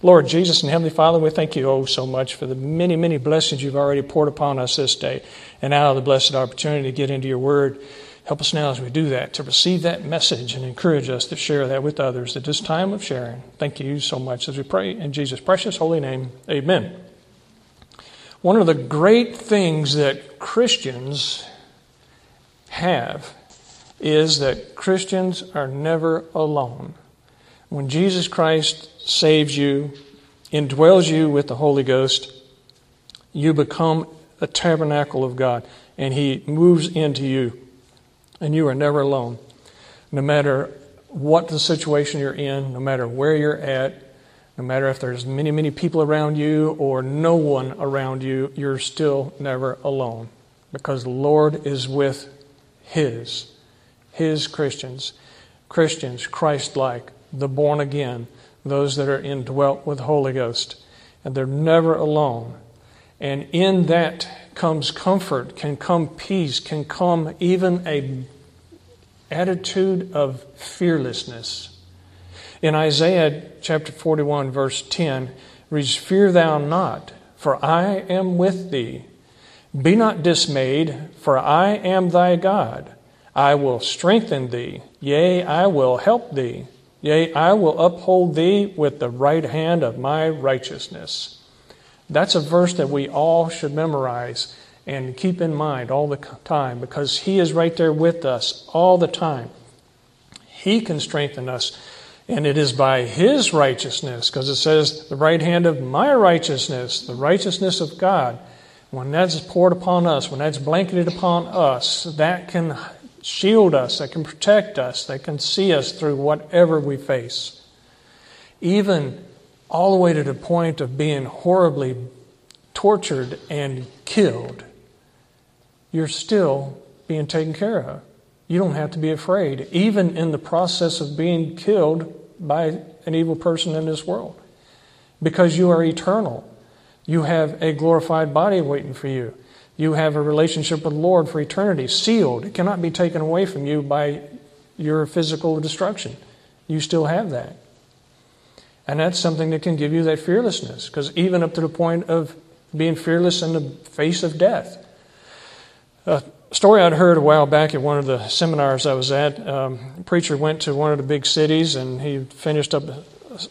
Lord Jesus and Heavenly Father, we thank you oh so much for the many, many blessings you've already poured upon us this day, and now the blessed opportunity to get into your word. Help us now as we do that to receive that message and encourage us to share that with others at this time of sharing. Thank you so much as we pray in Jesus' precious holy name. Amen. One of the great things that Christians have is that Christians are never alone. When Jesus Christ saves you, indwells you with the Holy Ghost, you become a tabernacle of God, and He moves into you, and you are never alone. No matter what the situation you're in, no matter where you're at, no matter if there's many, many people around you or no one around you, you're still never alone because the Lord is with His, His Christians, Christians, Christ like, the born again, those that are indwelt with Holy Ghost. And they're never alone. And in that comes comfort, can come peace, can come even a attitude of fearlessness. In Isaiah chapter 41, verse 10, reads, Fear thou not, for I am with thee. Be not dismayed, for I am thy God. I will strengthen thee, yea, I will help thee. Yea, I will uphold thee with the right hand of my righteousness. That's a verse that we all should memorize and keep in mind all the time because He is right there with us all the time. He can strengthen us, and it is by His righteousness, because it says, the right hand of my righteousness, the righteousness of God. When that's poured upon us, when that's blanketed upon us, that can shield us, that can protect us, that can see us through whatever we face. Even all the way to the point of being horribly tortured and killed, you're still being taken care of. You don't have to be afraid, even in the process of being killed by an evil person in this world, because you are eternal. You have a glorified body waiting for you. You have a relationship with the Lord for eternity, sealed. It cannot be taken away from you by your physical destruction. You still have that. And that's something that can give you that fearlessness, because even up to the point of being fearless in the face of death. A story I'd heard a while back at one of the seminars I was at. Um, a preacher went to one of the big cities and he finished up a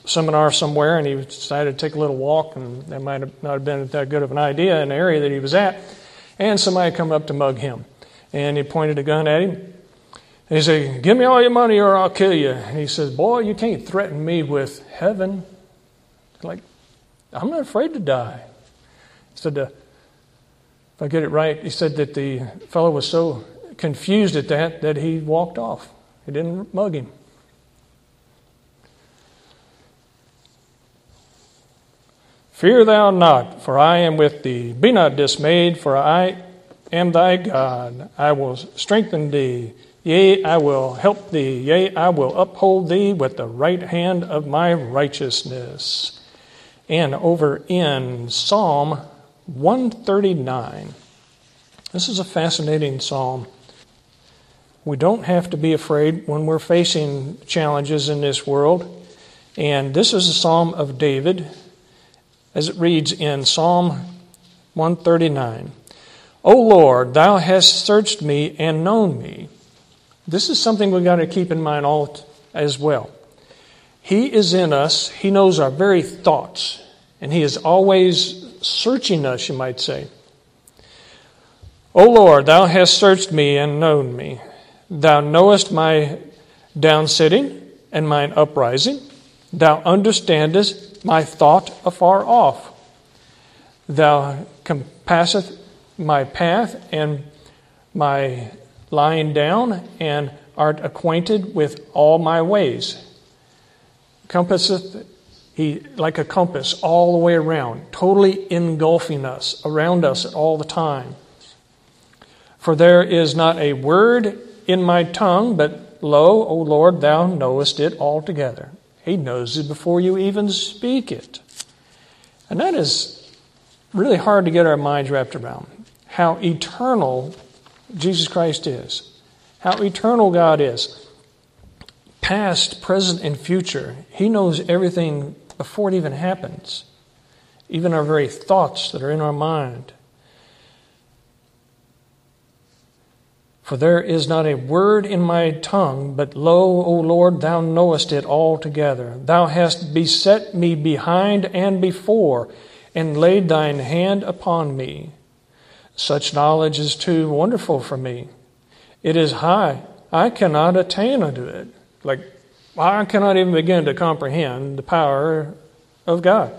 seminar somewhere and he decided to take a little walk, and that might have not have been that good of an idea in the area that he was at and somebody come up to mug him. And he pointed a gun at him. he said, Give me all your money or I'll kill you. And he says, Boy, you can't threaten me with heaven. Like, I'm not afraid to die. He said, If I get it right, he said that the fellow was so confused at that that he walked off. He didn't mug him. Fear thou not, for I am with thee. Be not dismayed, for I am thy God. I will strengthen thee. Yea, I will help thee. Yea, I will uphold thee with the right hand of my righteousness. And over in Psalm 139, this is a fascinating psalm. We don't have to be afraid when we're facing challenges in this world. And this is a psalm of David as it reads in Psalm 139 O Lord, thou hast searched me and known me. This is something we've got to keep in mind all as well. He is in us, He knows our very thoughts, and He is always searching us, you might say. O Lord, thou hast searched me and known me. Thou knowest my down sitting and mine uprising. Thou understandest my thought afar off. Thou compasseth my path and my lying down, and art acquainted with all my ways. Compasseth he like a compass all the way around, totally engulfing us, around us all the time. For there is not a word in my tongue, but lo, O Lord, thou knowest it altogether. He knows it before you even speak it. And that is really hard to get our minds wrapped around. How eternal Jesus Christ is. How eternal God is. Past, present, and future. He knows everything before it even happens. Even our very thoughts that are in our mind. For there is not a word in my tongue, but lo, O Lord, thou knowest it altogether. Thou hast beset me behind and before, and laid thine hand upon me. Such knowledge is too wonderful for me. It is high. I cannot attain unto it. Like, I cannot even begin to comprehend the power of God.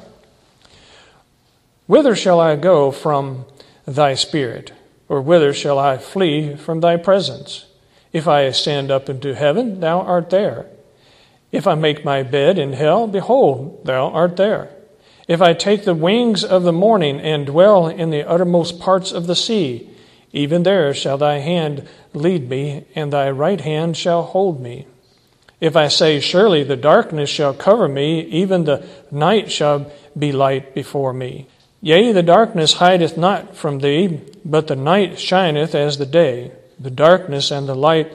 Whither shall I go from thy spirit? Or whither shall I flee from thy presence? If I ascend up into heaven, thou art there. If I make my bed in hell, behold, thou art there. If I take the wings of the morning and dwell in the uttermost parts of the sea, even there shall thy hand lead me, and thy right hand shall hold me. If I say, Surely the darkness shall cover me, even the night shall be light before me. Yea, the darkness hideth not from thee, but the night shineth as the day. The darkness and the light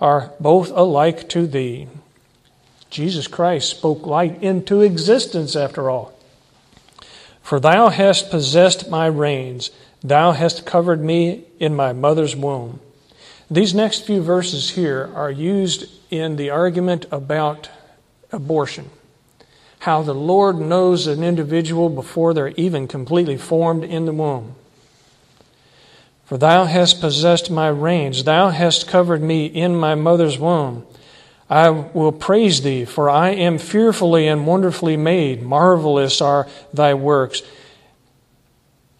are both alike to thee. Jesus Christ spoke light into existence, after all. For thou hast possessed my reins, thou hast covered me in my mother's womb. These next few verses here are used in the argument about abortion how the Lord knows an individual before they're even completely formed in the womb. For thou hast possessed my reins, thou hast covered me in my mother's womb. I will praise thee, for I am fearfully and wonderfully made. Marvelous are thy works,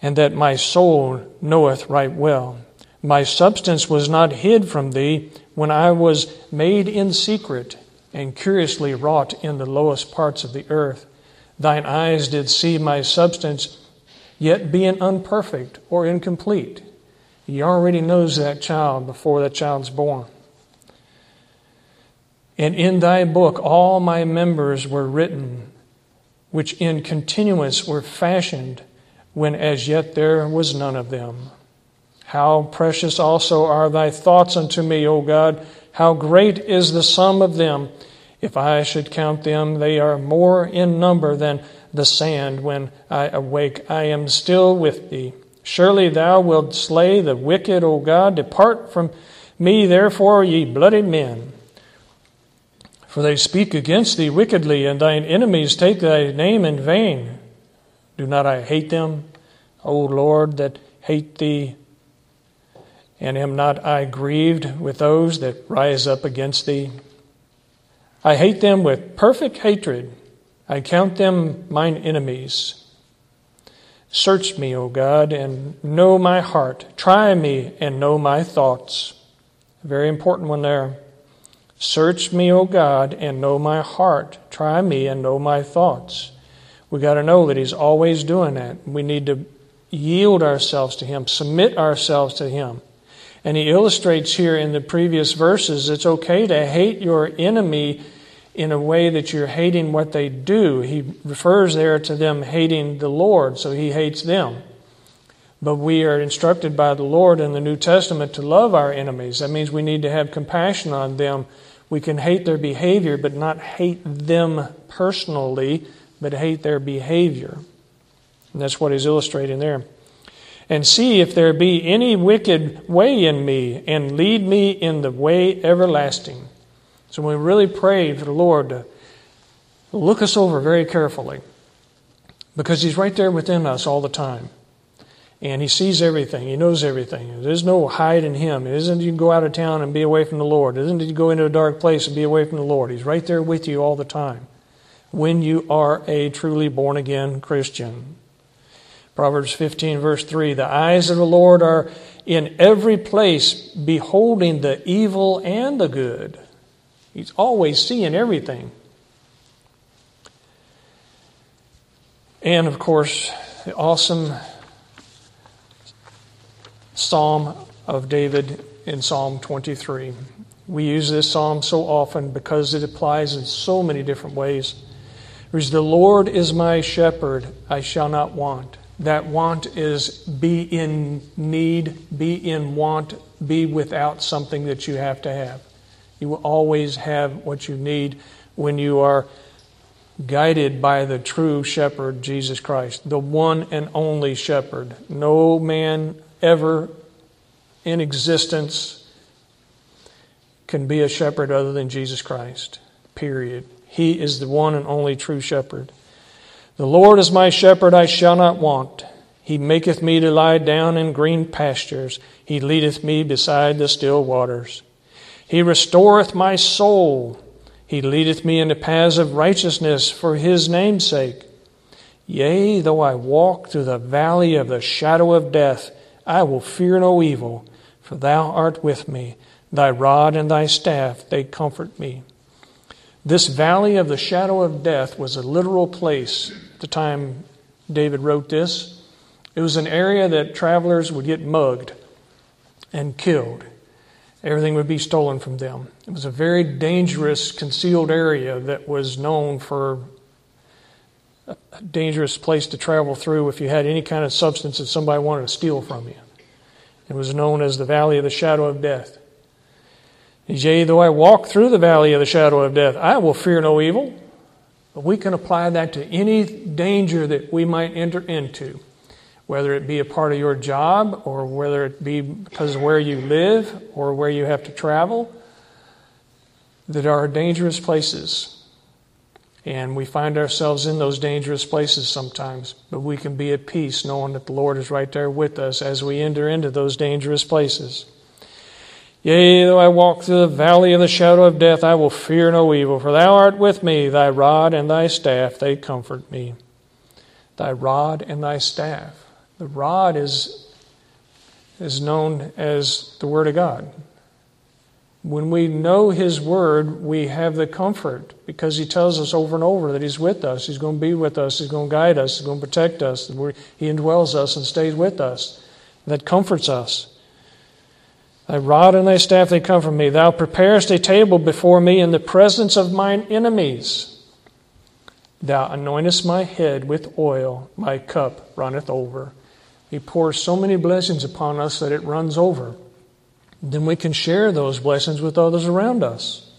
and that my soul knoweth right well. My substance was not hid from thee when I was made in secret and curiously wrought in the lowest parts of the earth. Thine eyes did see my substance, yet being unperfect or incomplete. He already knows that child before that child's born. And in thy book all my members were written, which in continuance were fashioned, when as yet there was none of them. How precious also are thy thoughts unto me, O God! How great is the sum of them! If I should count them, they are more in number than the sand. When I awake, I am still with thee. Surely thou wilt slay the wicked, O God. Depart from me, therefore, ye bloody men. For they speak against thee wickedly, and thine enemies take thy name in vain. Do not I hate them, O Lord, that hate thee? And am not I grieved with those that rise up against thee? I hate them with perfect hatred. I count them mine enemies. Search me, O God, and know my heart. Try me and know my thoughts. Very important one there. Search me, O God, and know my heart. Try me and know my thoughts. We got to know that He's always doing that. We need to yield ourselves to Him, submit ourselves to Him. And he illustrates here in the previous verses it's okay to hate your enemy in a way that you're hating what they do. He refers there to them hating the Lord, so he hates them. But we are instructed by the Lord in the New Testament to love our enemies. That means we need to have compassion on them. We can hate their behavior, but not hate them personally, but hate their behavior. And that's what he's illustrating there and see if there be any wicked way in me, and lead me in the way everlasting. So we really pray for the Lord to look us over very carefully because He's right there within us all the time. And He sees everything, He knows everything. There's no hide in Him. It isn't you go out of town and be away from the Lord, it isn't you go into a dark place and be away from the Lord. He's right there with you all the time when you are a truly born again Christian. Proverbs 15, verse 3 The eyes of the Lord are in every place, beholding the evil and the good. He's always seeing everything. And of course, the awesome Psalm of David in Psalm 23. We use this psalm so often because it applies in so many different ways. There's, the Lord is my shepherd, I shall not want. That want is be in need, be in want, be without something that you have to have. You will always have what you need when you are guided by the true shepherd, Jesus Christ, the one and only shepherd. No man ever in existence can be a shepherd other than Jesus Christ. Period. He is the one and only true shepherd. The Lord is my shepherd, I shall not want. He maketh me to lie down in green pastures. He leadeth me beside the still waters. He restoreth my soul. He leadeth me in the paths of righteousness for his name's sake. Yea, though I walk through the valley of the shadow of death, I will fear no evil, for thou art with me. Thy rod and thy staff, they comfort me. This valley of the shadow of death was a literal place at the time David wrote this. It was an area that travelers would get mugged and killed. Everything would be stolen from them. It was a very dangerous, concealed area that was known for a dangerous place to travel through if you had any kind of substance that somebody wanted to steal from you. It was known as the Valley of the Shadow of Death. Yea, though I walk through the valley of the shadow of death, I will fear no evil. But we can apply that to any danger that we might enter into, whether it be a part of your job, or whether it be because of where you live, or where you have to travel, that are dangerous places. And we find ourselves in those dangerous places sometimes, but we can be at peace knowing that the Lord is right there with us as we enter into those dangerous places. Yea, though I walk through the valley of the shadow of death, I will fear no evil, for thou art with me, thy rod and thy staff, they comfort me. Thy rod and thy staff. The rod is, is known as the Word of God. When we know His Word, we have the comfort because He tells us over and over that He's with us. He's going to be with us. He's going to guide us. He's going to protect us. He indwells us and stays with us. That comforts us. Thy rod and thy staff, they comfort me. Thou preparest a table before me in the presence of mine enemies. Thou anointest my head with oil, my cup runneth over. He pours so many blessings upon us that it runs over. Then we can share those blessings with others around us.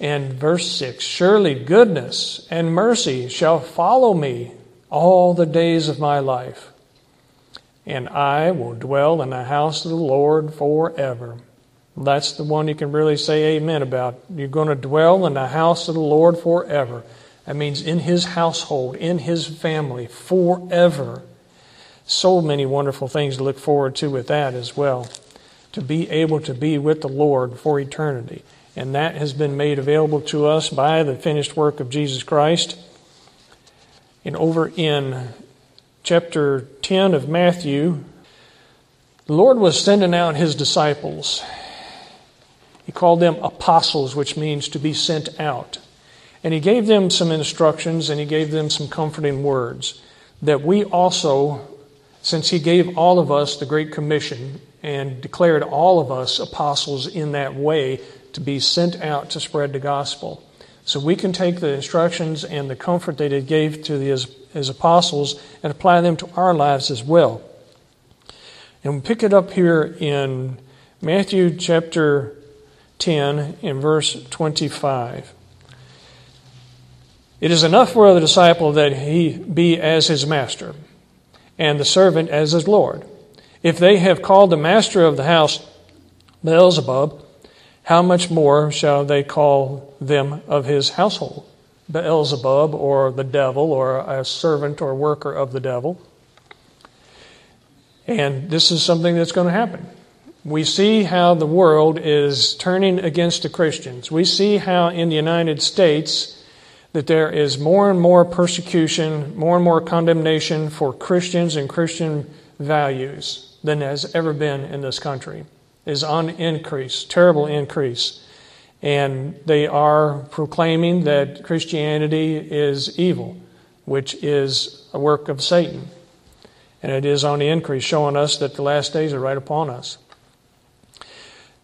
And verse 6 Surely goodness and mercy shall follow me all the days of my life and I will dwell in the house of the Lord forever. That's the one you can really say amen about. You're going to dwell in the house of the Lord forever. That means in his household, in his family, forever. So many wonderful things to look forward to with that as well. To be able to be with the Lord for eternity. And that has been made available to us by the finished work of Jesus Christ. And over in chapter 10 of Matthew, the Lord was sending out his disciples. He called them apostles, which means to be sent out. And he gave them some instructions and he gave them some comforting words that we also, since he gave all of us the Great Commission and declared all of us apostles in that way to be sent out to spread the gospel. So we can take the instructions and the comfort that he gave to his, his apostles and apply them to our lives as well. And we pick it up here in Matthew chapter 10 in verse 25. It is enough for the disciple that he be as his master, and the servant as his Lord. If they have called the master of the house Beelzebub, how much more shall they call them of his household? Beelzebub, or the devil, or a servant or worker of the devil. And this is something that's going to happen. We see how the world is turning against the Christians. We see how in the United States that there is more and more persecution, more and more condemnation for Christians and Christian values than has ever been in this country is on increase, terrible increase. And they are proclaiming that Christianity is evil, which is a work of Satan. And it is on the increase, showing us that the last days are right upon us.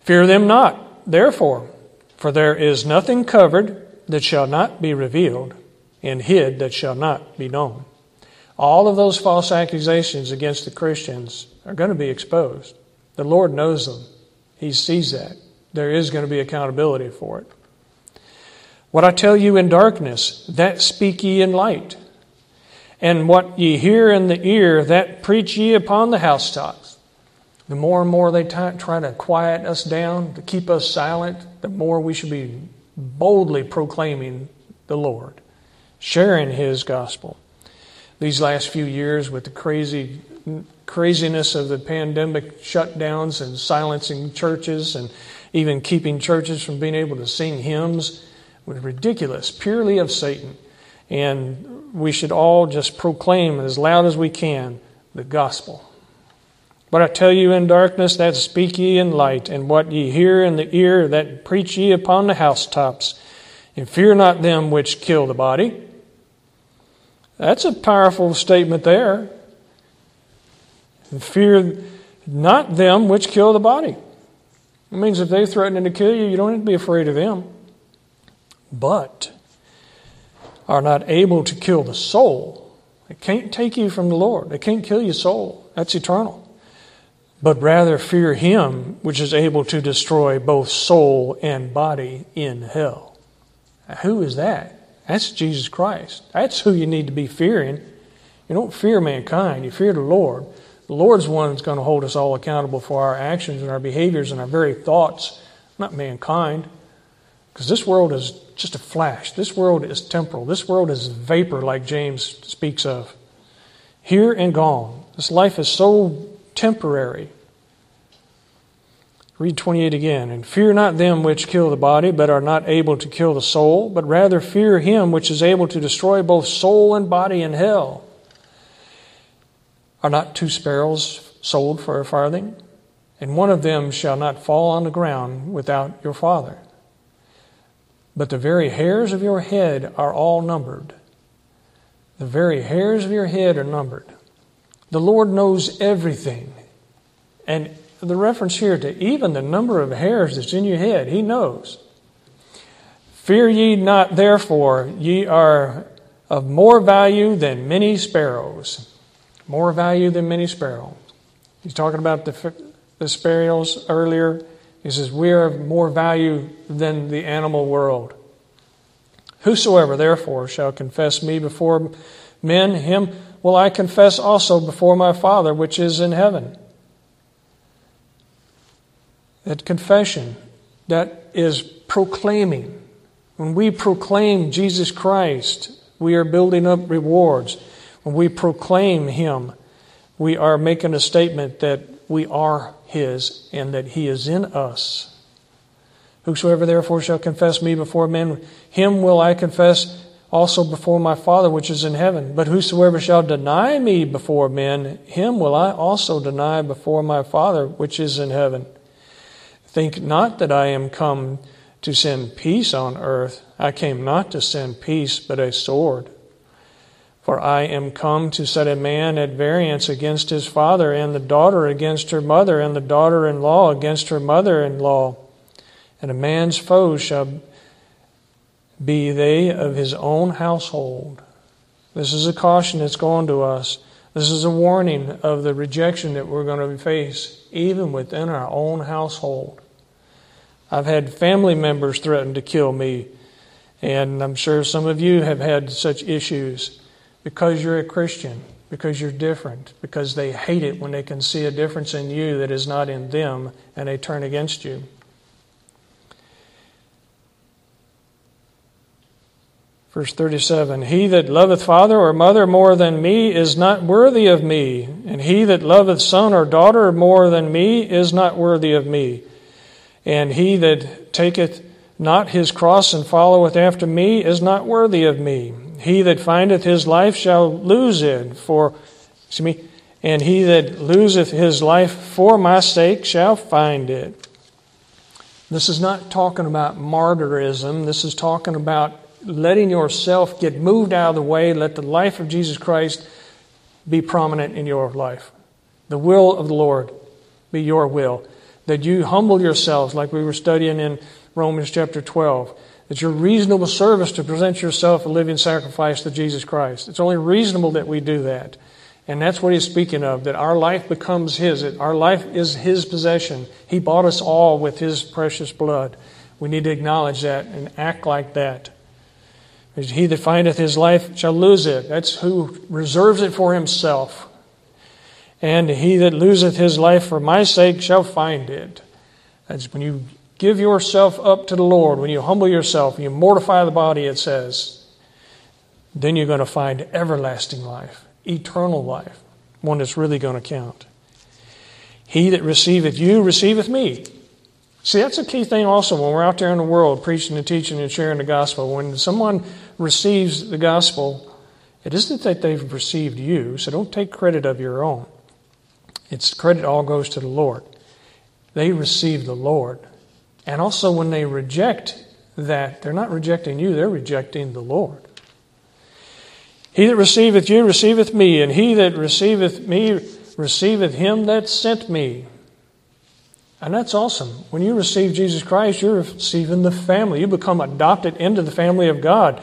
Fear them not, therefore, for there is nothing covered that shall not be revealed, and hid that shall not be known. All of those false accusations against the Christians are going to be exposed. The Lord knows them. He sees that. There is going to be accountability for it. What I tell you in darkness, that speak ye in light. And what ye hear in the ear, that preach ye upon the housetops. The more and more they t- try to quiet us down, to keep us silent, the more we should be boldly proclaiming the Lord, sharing His gospel. These last few years, with the crazy craziness of the pandemic shutdowns and silencing churches and even keeping churches from being able to sing hymns, was ridiculous, purely of Satan. And we should all just proclaim as loud as we can the gospel. What I tell you in darkness, that speak ye in light, and what ye hear in the ear, that preach ye upon the housetops. And fear not them which kill the body. That's a powerful statement there. And fear not them which kill the body. It means if they threaten to kill you, you don't need to be afraid of them. But are not able to kill the soul. They can't take you from the Lord. They can't kill your soul. That's eternal. But rather fear him which is able to destroy both soul and body in hell. Who is that? That's Jesus Christ. That's who you need to be fearing. You don't fear mankind, you fear the Lord. The Lord's one that's going to hold us all accountable for our actions and our behaviors and our very thoughts, not mankind. Because this world is just a flash. This world is temporal. This world is vapor, like James speaks of. Here and gone. This life is so temporary. Read 28 again. And fear not them which kill the body, but are not able to kill the soul, but rather fear him which is able to destroy both soul and body in hell. Are not two sparrows sold for a farthing? And one of them shall not fall on the ground without your Father. But the very hairs of your head are all numbered. The very hairs of your head are numbered. The Lord knows everything. And the reference here to even the number of hairs that's in your head, He knows. Fear ye not, therefore, ye are of more value than many sparrows. More value than many sparrows. He's talking about the, the sparrows earlier. He says, We are of more value than the animal world. Whosoever therefore shall confess me before men, him will I confess also before my Father which is in heaven. That confession, that is proclaiming. When we proclaim Jesus Christ, we are building up rewards. When we proclaim Him, we are making a statement that we are his, and that he is in us. Whosoever therefore shall confess me before men, him will I confess also before my Father which is in heaven. But whosoever shall deny me before men, him will I also deny before my Father which is in heaven. Think not that I am come to send peace on earth. I came not to send peace, but a sword. For I am come to set a man at variance against his father, and the daughter against her mother, and the daughter in law against her mother in law. And a man's foes shall be they of his own household. This is a caution that's going to us. This is a warning of the rejection that we're going to face, even within our own household. I've had family members threaten to kill me, and I'm sure some of you have had such issues because you're a Christian, because you're different, because they hate it when they can see a difference in you that is not in them and they turn against you. Verse 37 He that loveth father or mother more than me is not worthy of me, and he that loveth son or daughter more than me is not worthy of me. And he that taketh not his cross and followeth after me is not worthy of me. He that findeth his life shall lose it for excuse me, and he that loseth his life for my sake shall find it. This is not talking about martyrism. This is talking about letting yourself get moved out of the way, let the life of Jesus Christ be prominent in your life. The will of the Lord be your will. That you humble yourselves, like we were studying in Romans chapter 12. It's your reasonable service to present yourself a living sacrifice to Jesus Christ. It's only reasonable that we do that. And that's what he's speaking of, that our life becomes his. Our life is his possession. He bought us all with his precious blood. We need to acknowledge that and act like that. He that findeth his life shall lose it. That's who reserves it for himself. And he that loseth his life for my sake shall find it. That's when you give yourself up to the Lord, when you humble yourself, you mortify the body, it says, then you're going to find everlasting life, eternal life, one that's really going to count. He that receiveth you receiveth me. See, that's a key thing also when we're out there in the world preaching and teaching and sharing the gospel. When someone receives the gospel, it isn't that they've received you, so don't take credit of your own. It's credit all goes to the Lord. They receive the Lord. And also when they reject that, they're not rejecting you, they're rejecting the Lord. He that receiveth you receiveth me, and he that receiveth me receiveth him that sent me. And that's awesome. When you receive Jesus Christ, you're receiving the family. You become adopted into the family of God.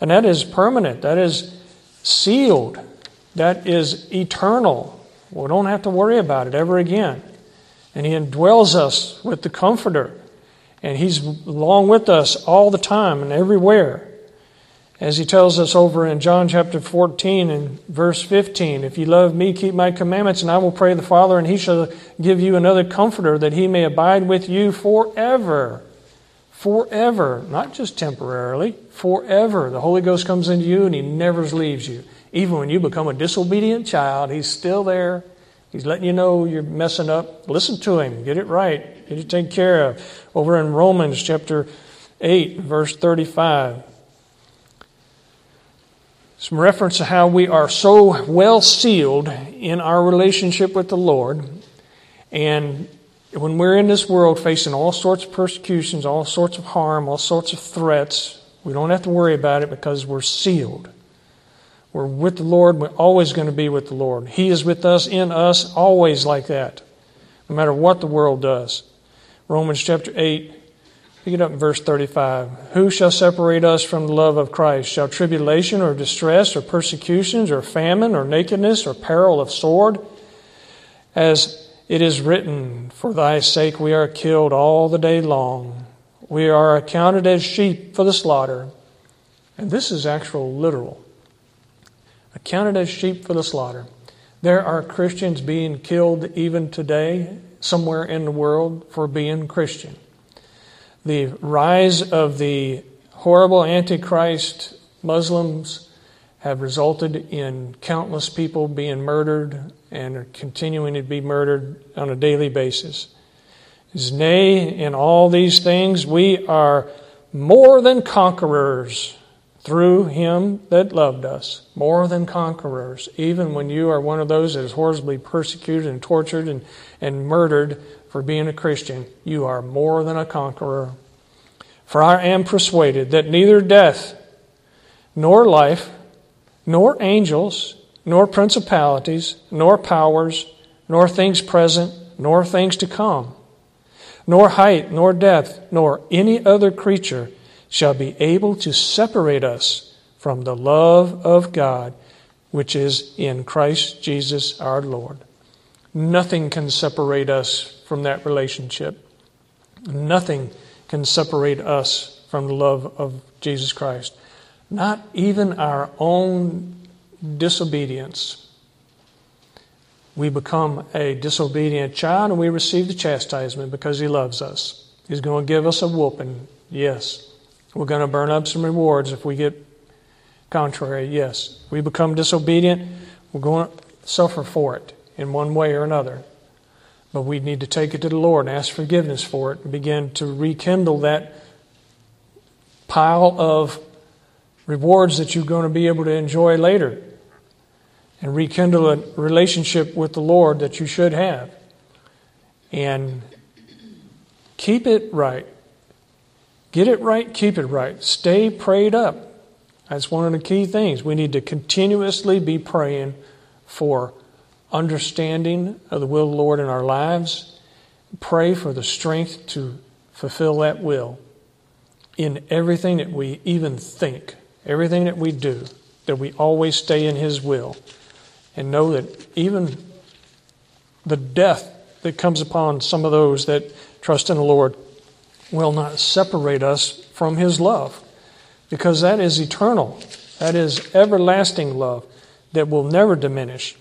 And that is permanent. That is sealed. That is eternal. We don't have to worry about it ever again. And He indwells us with the Comforter. And He's along with us all the time and everywhere. As he tells us over in John chapter 14 and verse 15, if you love me, keep my commandments, and I will pray the Father, and he shall give you another comforter that he may abide with you forever. Forever. Not just temporarily, forever. The Holy Ghost comes into you and he never leaves you. Even when you become a disobedient child, he's still there. He's letting you know you're messing up. Listen to him. Get it right. Get it taken care of. Over in Romans chapter 8, verse 35 some reference to how we are so well sealed in our relationship with the Lord. And when we're in this world facing all sorts of persecutions, all sorts of harm, all sorts of threats, we don't have to worry about it because we're sealed. We're with the Lord. We're always going to be with the Lord. He is with us, in us, always like that, no matter what the world does. Romans chapter 8, Pick it up in verse 35. Who shall separate us from the love of Christ? Shall tribulation or distress or persecutions or famine or nakedness or peril of sword? As it is written, For thy sake we are killed all the day long. We are accounted as sheep for the slaughter. And this is actual literal. Accounted as sheep for the slaughter. There are Christians being killed even today, somewhere in the world, for being Christian the rise of the horrible Antichrist Muslims have resulted in countless people being murdered and are continuing to be murdered on a daily basis. Nay, in all these things, we are more than conquerors through him that loved us. More than conquerors. Even when you are one of those that is horribly persecuted and tortured and, and murdered for being a Christian, you are more than a conqueror. For I am persuaded that neither death, nor life, nor angels, nor principalities, nor powers, nor things present, nor things to come, nor height, nor depth, nor any other creature shall be able to separate us from the love of God which is in Christ Jesus our Lord. Nothing can separate us from that relationship. Nothing can separate us from the love of Jesus Christ. Not even our own disobedience. We become a disobedient child and we receive the chastisement because He loves us. He's going to give us a whooping, yes. We're going to burn up some rewards if we get contrary, yes. We become disobedient, we're going to suffer for it in one way or another. But we need to take it to the Lord and ask forgiveness for it and begin to rekindle that pile of rewards that you're going to be able to enjoy later and rekindle a relationship with the Lord that you should have. And keep it right. Get it right, keep it right. Stay prayed up. That's one of the key things. We need to continuously be praying for understanding of the will of the Lord in our lives. Pray for the strength to fulfill that will in everything that we even think, everything that we do, that we always stay in His will. And know that even the death that comes upon some of those that trust in the Lord will not separate us from His love because that is eternal. That is everlasting love that will never diminish.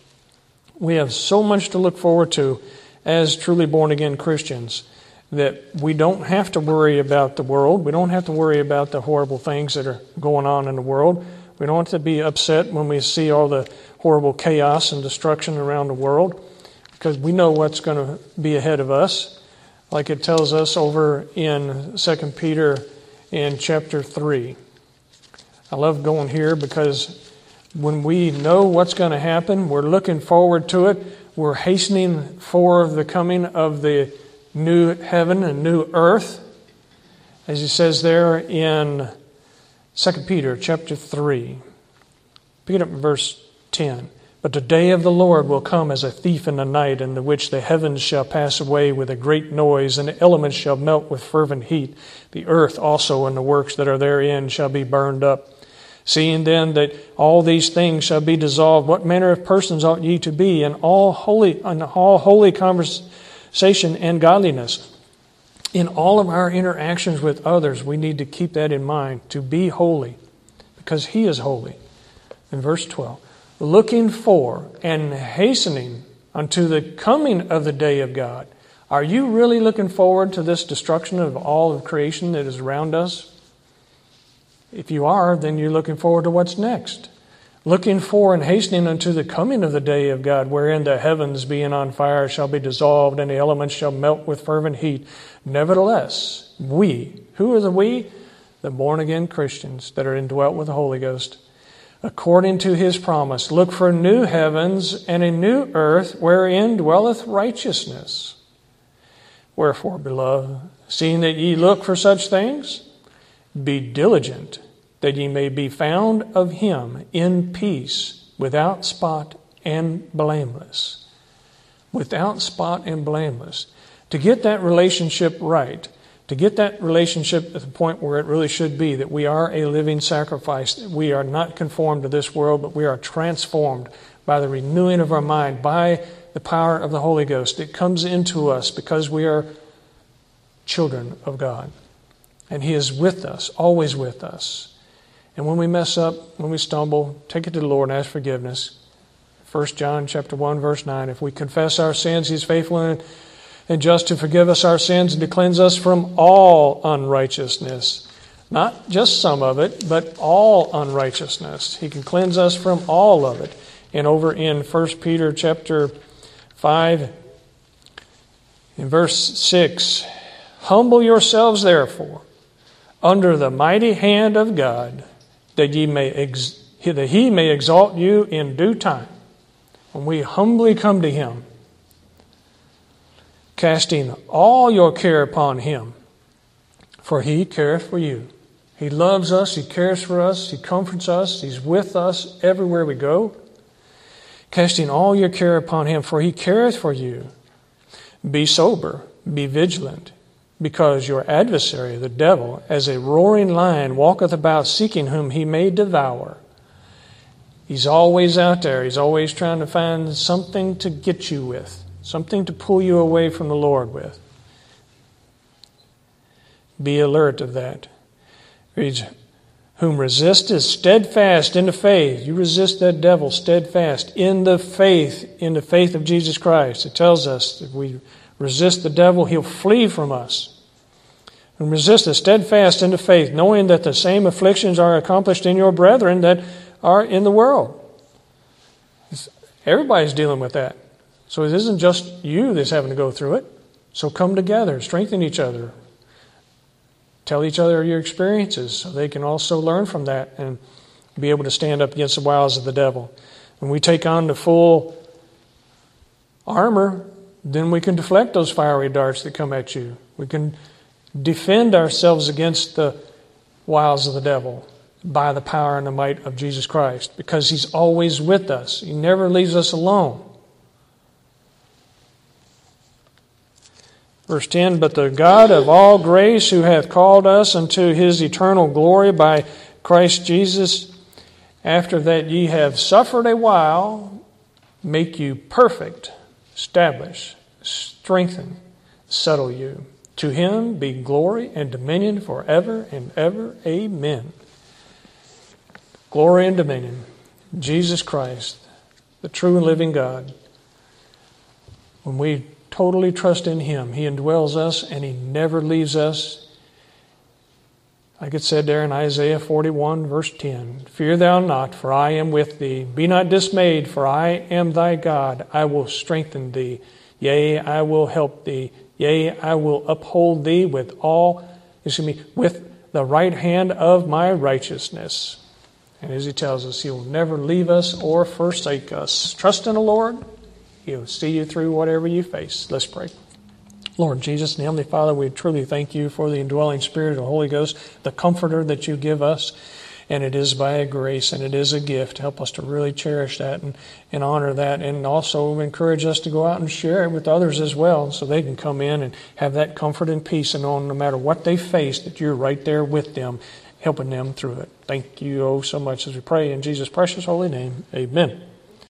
We have so much to look forward to as truly born again Christians that we don't have to worry about the world. We don't have to worry about the horrible things that are going on in the world. We don't have to be upset when we see all the horrible chaos and destruction around the world because we know what's going to be ahead of us. Like it tells us over in 2 Peter in chapter 3. I love going here because when we know what's going to happen, we're looking forward to it. We're hastening for the coming of the new heaven and new earth. As he says there in 2 Peter chapter 3. Pick it up in verse 10. But the day of the Lord will come as a thief in the night, in the which the heavens shall pass away with a great noise, and the elements shall melt with fervent heat. The earth also and the works that are therein shall be burned up. Seeing then that all these things shall be dissolved, what manner of persons ought ye to be in all holy, in all holy conversation and godliness? In all of our interactions with others, we need to keep that in mind to be holy, because He is holy. In verse 12, looking for and hastening unto the coming of the day of God. Are you really looking forward to this destruction of all of creation that is around us? If you are, then you're looking forward to what's next. Looking for and hastening unto the coming of the day of God, wherein the heavens being on fire shall be dissolved, and the elements shall melt with fervent heat. Nevertheless, we, who are the we? The born again Christians that are indwelt with the Holy Ghost, according to his promise, look for new heavens and a new earth wherein dwelleth righteousness. Wherefore, beloved, seeing that ye look for such things, be diligent that ye may be found of him in peace, without spot and blameless. Without spot and blameless. To get that relationship right, to get that relationship at the point where it really should be, that we are a living sacrifice, we are not conformed to this world, but we are transformed by the renewing of our mind, by the power of the Holy Ghost. It comes into us because we are children of God. And He is with us, always with us. And when we mess up, when we stumble, take it to the Lord and ask forgiveness. 1 John chapter 1, verse 9. If we confess our sins, He's faithful and, and just to forgive us our sins and to cleanse us from all unrighteousness. Not just some of it, but all unrighteousness. He can cleanse us from all of it. And over in 1 Peter chapter 5, in verse 6, Humble yourselves, therefore, under the mighty hand of God, that ye may ex- that he may exalt you in due time. When we humbly come to him, casting all your care upon him, for he careth for you. He loves us, he cares for us, he comforts us, he's with us everywhere we go. Casting all your care upon him, for he careth for you. Be sober, be vigilant because your adversary, the devil, as a roaring lion, walketh about seeking whom he may devour. He's always out there. He's always trying to find something to get you with, something to pull you away from the Lord with. Be alert of that. Reads, whom resist is steadfast in the faith. You resist that devil steadfast in the faith, in the faith of Jesus Christ. It tells us that we resist the devil, he'll flee from us and resist the steadfast in the faith, knowing that the same afflictions are accomplished in your brethren that are in the world. Everybody's dealing with that. So it isn't just you that's having to go through it. So come together, strengthen each other, tell each other your experiences so they can also learn from that and be able to stand up against the wiles of the devil. When we take on the full armor, then we can deflect those fiery darts that come at you. We can defend ourselves against the wiles of the devil by the power and the might of Jesus Christ because he's always with us. He never leaves us alone. Verse 10 But the God of all grace, who hath called us unto his eternal glory by Christ Jesus, after that ye have suffered a while, make you perfect, establish, strengthen, settle you. To him be glory and dominion forever and ever. Amen. glory and dominion. Jesus Christ, the true and living God. When we totally trust in Him, He indwells us and He never leaves us. Like it said there in Isaiah 41, verse 10 Fear thou not, for I am with thee. Be not dismayed, for I am thy God. I will strengthen thee. Yea, I will help thee. Yea, I will uphold thee with all, excuse me, with the right hand of my righteousness. And as he tells us, he will never leave us or forsake us. Trust in the Lord. He'll see you through whatever you face. Let's pray. Lord Jesus and Heavenly Father, we truly thank you for the indwelling Spirit of the Holy Ghost, the comforter that you give us. And it is by a grace and it is a gift. Help us to really cherish that and, and honor that. And also encourage us to go out and share it with others as well so they can come in and have that comfort and peace and know no matter what they face, that you're right there with them, helping them through it. Thank you oh so much as we pray in Jesus' precious holy name. Amen.